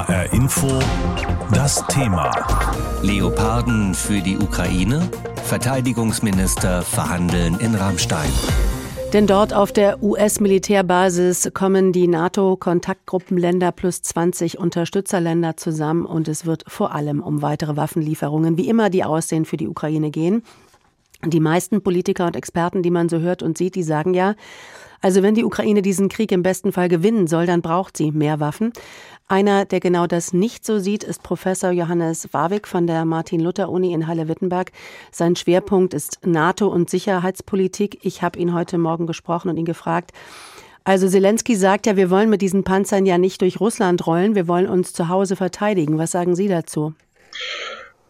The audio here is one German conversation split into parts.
HR Info das Thema. Leoparden für die Ukraine? Verteidigungsminister verhandeln in Rammstein. Denn dort auf der US-Militärbasis kommen die NATO-Kontaktgruppenländer plus 20 Unterstützerländer zusammen und es wird vor allem um weitere Waffenlieferungen, wie immer die aussehen, für die Ukraine gehen. Die meisten Politiker und Experten, die man so hört und sieht, die sagen ja, also wenn die Ukraine diesen Krieg im besten Fall gewinnen soll, dann braucht sie mehr Waffen. Einer, der genau das nicht so sieht, ist Professor Johannes Warwick von der Martin-Luther-Uni in Halle-Wittenberg. Sein Schwerpunkt ist NATO und Sicherheitspolitik. Ich habe ihn heute Morgen gesprochen und ihn gefragt, also Zelensky sagt ja, wir wollen mit diesen Panzern ja nicht durch Russland rollen, wir wollen uns zu Hause verteidigen. Was sagen Sie dazu?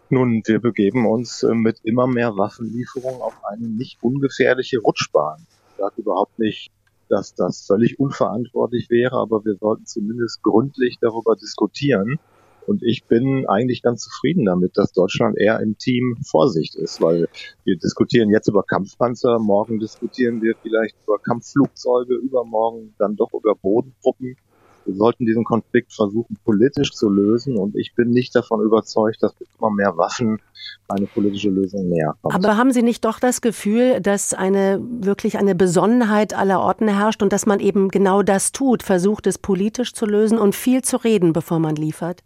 Nun, wir begeben uns äh, mit immer mehr Waffenlieferungen auf eine nicht ungefährliche Rutschbahn. Ich sage überhaupt nicht, dass das völlig unverantwortlich wäre, aber wir sollten zumindest gründlich darüber diskutieren. Und ich bin eigentlich ganz zufrieden damit, dass Deutschland eher im Team Vorsicht ist, weil wir diskutieren jetzt über Kampfpanzer, morgen diskutieren wir vielleicht über Kampfflugzeuge, übermorgen dann doch über Bodentruppen. Wir sollten diesen Konflikt versuchen, politisch zu lösen. Und ich bin nicht davon überzeugt, dass mit immer mehr Waffen eine politische Lösung näher kommt. Aber haben Sie nicht doch das Gefühl, dass eine wirklich eine Besonnenheit aller Orten herrscht und dass man eben genau das tut, versucht es politisch zu lösen und viel zu reden, bevor man liefert?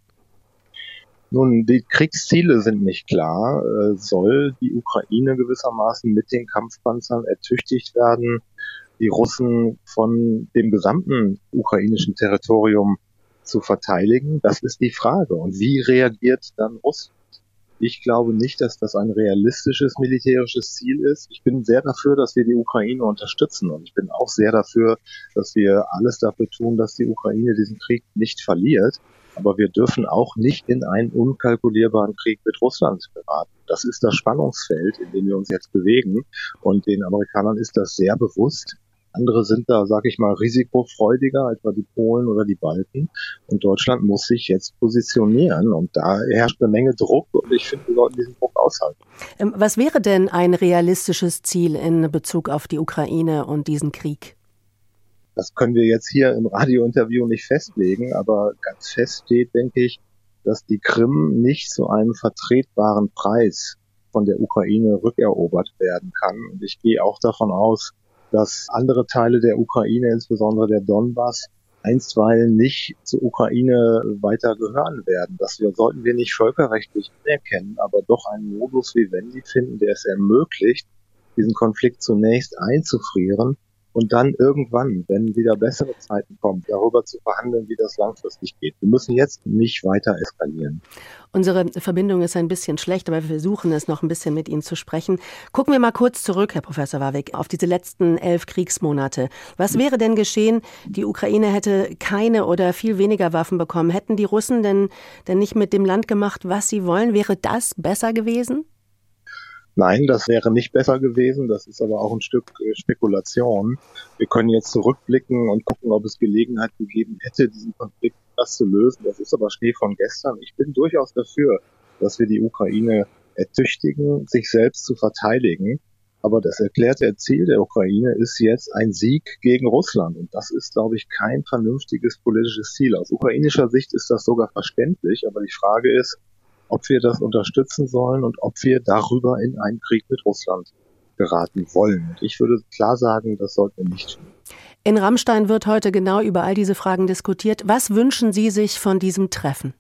Nun, die Kriegsziele sind nicht klar. Äh, soll die Ukraine gewissermaßen mit den Kampfpanzern ertüchtigt werden? Die Russen von dem gesamten ukrainischen Territorium zu verteidigen? Das ist die Frage. Und wie reagiert dann Russland? Ich glaube nicht, dass das ein realistisches militärisches Ziel ist. Ich bin sehr dafür, dass wir die Ukraine unterstützen. Und ich bin auch sehr dafür, dass wir alles dafür tun, dass die Ukraine diesen Krieg nicht verliert. Aber wir dürfen auch nicht in einen unkalkulierbaren Krieg mit Russland geraten. Das ist das Spannungsfeld, in dem wir uns jetzt bewegen. Und den Amerikanern ist das sehr bewusst. Andere sind da, sag ich mal, risikofreudiger, etwa die Polen oder die Balten. Und Deutschland muss sich jetzt positionieren. Und da herrscht eine Menge Druck. Und ich finde, wir sollten diesen Druck aushalten. Ähm, was wäre denn ein realistisches Ziel in Bezug auf die Ukraine und diesen Krieg? Das können wir jetzt hier im Radiointerview nicht festlegen, aber ganz fest steht, denke ich, dass die Krim nicht zu einem vertretbaren Preis von der Ukraine rückerobert werden kann. Und ich gehe auch davon aus, dass andere Teile der Ukraine, insbesondere der Donbass, einstweilen nicht zur Ukraine weiter gehören werden. Das sollten wir nicht völkerrechtlich anerkennen, aber doch einen Modus Vivendi finden, der es ermöglicht, diesen Konflikt zunächst einzufrieren und dann irgendwann, wenn wieder bessere Zeiten kommen, darüber zu verhandeln, wie das langfristig geht. Wir müssen jetzt nicht weiter eskalieren. Unsere Verbindung ist ein bisschen schlecht, aber wir versuchen es noch ein bisschen mit Ihnen zu sprechen. Gucken wir mal kurz zurück, Herr Professor Warwick, auf diese letzten elf Kriegsmonate. Was wäre denn geschehen? Die Ukraine hätte keine oder viel weniger Waffen bekommen. Hätten die Russen denn, denn nicht mit dem Land gemacht, was sie wollen? Wäre das besser gewesen? Nein, das wäre nicht besser gewesen. Das ist aber auch ein Stück äh, Spekulation. Wir können jetzt zurückblicken und gucken, ob es Gelegenheit gegeben hätte, diesen Konflikt das zu lösen. Das ist aber Schnee von gestern. Ich bin durchaus dafür, dass wir die Ukraine ertüchtigen, sich selbst zu verteidigen. Aber das erklärte Ziel der Ukraine ist jetzt ein Sieg gegen Russland. Und das ist, glaube ich, kein vernünftiges politisches Ziel. Aus ukrainischer Sicht ist das sogar verständlich. Aber die Frage ist, ob wir das unterstützen sollen und ob wir darüber in einen Krieg mit Russland geraten wollen. Ich würde klar sagen, das sollten wir nicht tun. In Rammstein wird heute genau über all diese Fragen diskutiert. Was wünschen Sie sich von diesem Treffen?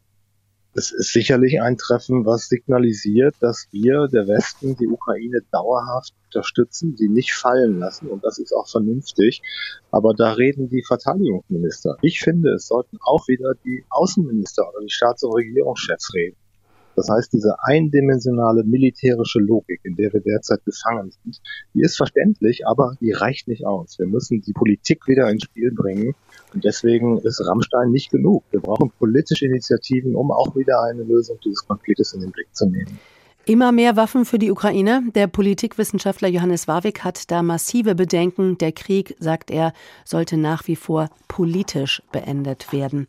Es ist sicherlich ein Treffen, was signalisiert, dass wir, der Westen, die Ukraine dauerhaft unterstützen, sie nicht fallen lassen. Und das ist auch vernünftig. Aber da reden die Verteidigungsminister. Ich finde, es sollten auch wieder die Außenminister oder die Staats- und Regierungschefs reden. Das heißt, diese eindimensionale militärische Logik, in der wir derzeit gefangen sind, die ist verständlich, aber die reicht nicht aus. Wir müssen die Politik wieder ins Spiel bringen. Und deswegen ist Rammstein nicht genug. Wir brauchen politische Initiativen, um auch wieder eine Lösung dieses Konfliktes in den Blick zu nehmen. Immer mehr Waffen für die Ukraine. Der Politikwissenschaftler Johannes Warwick hat da massive Bedenken. Der Krieg, sagt er, sollte nach wie vor politisch beendet werden.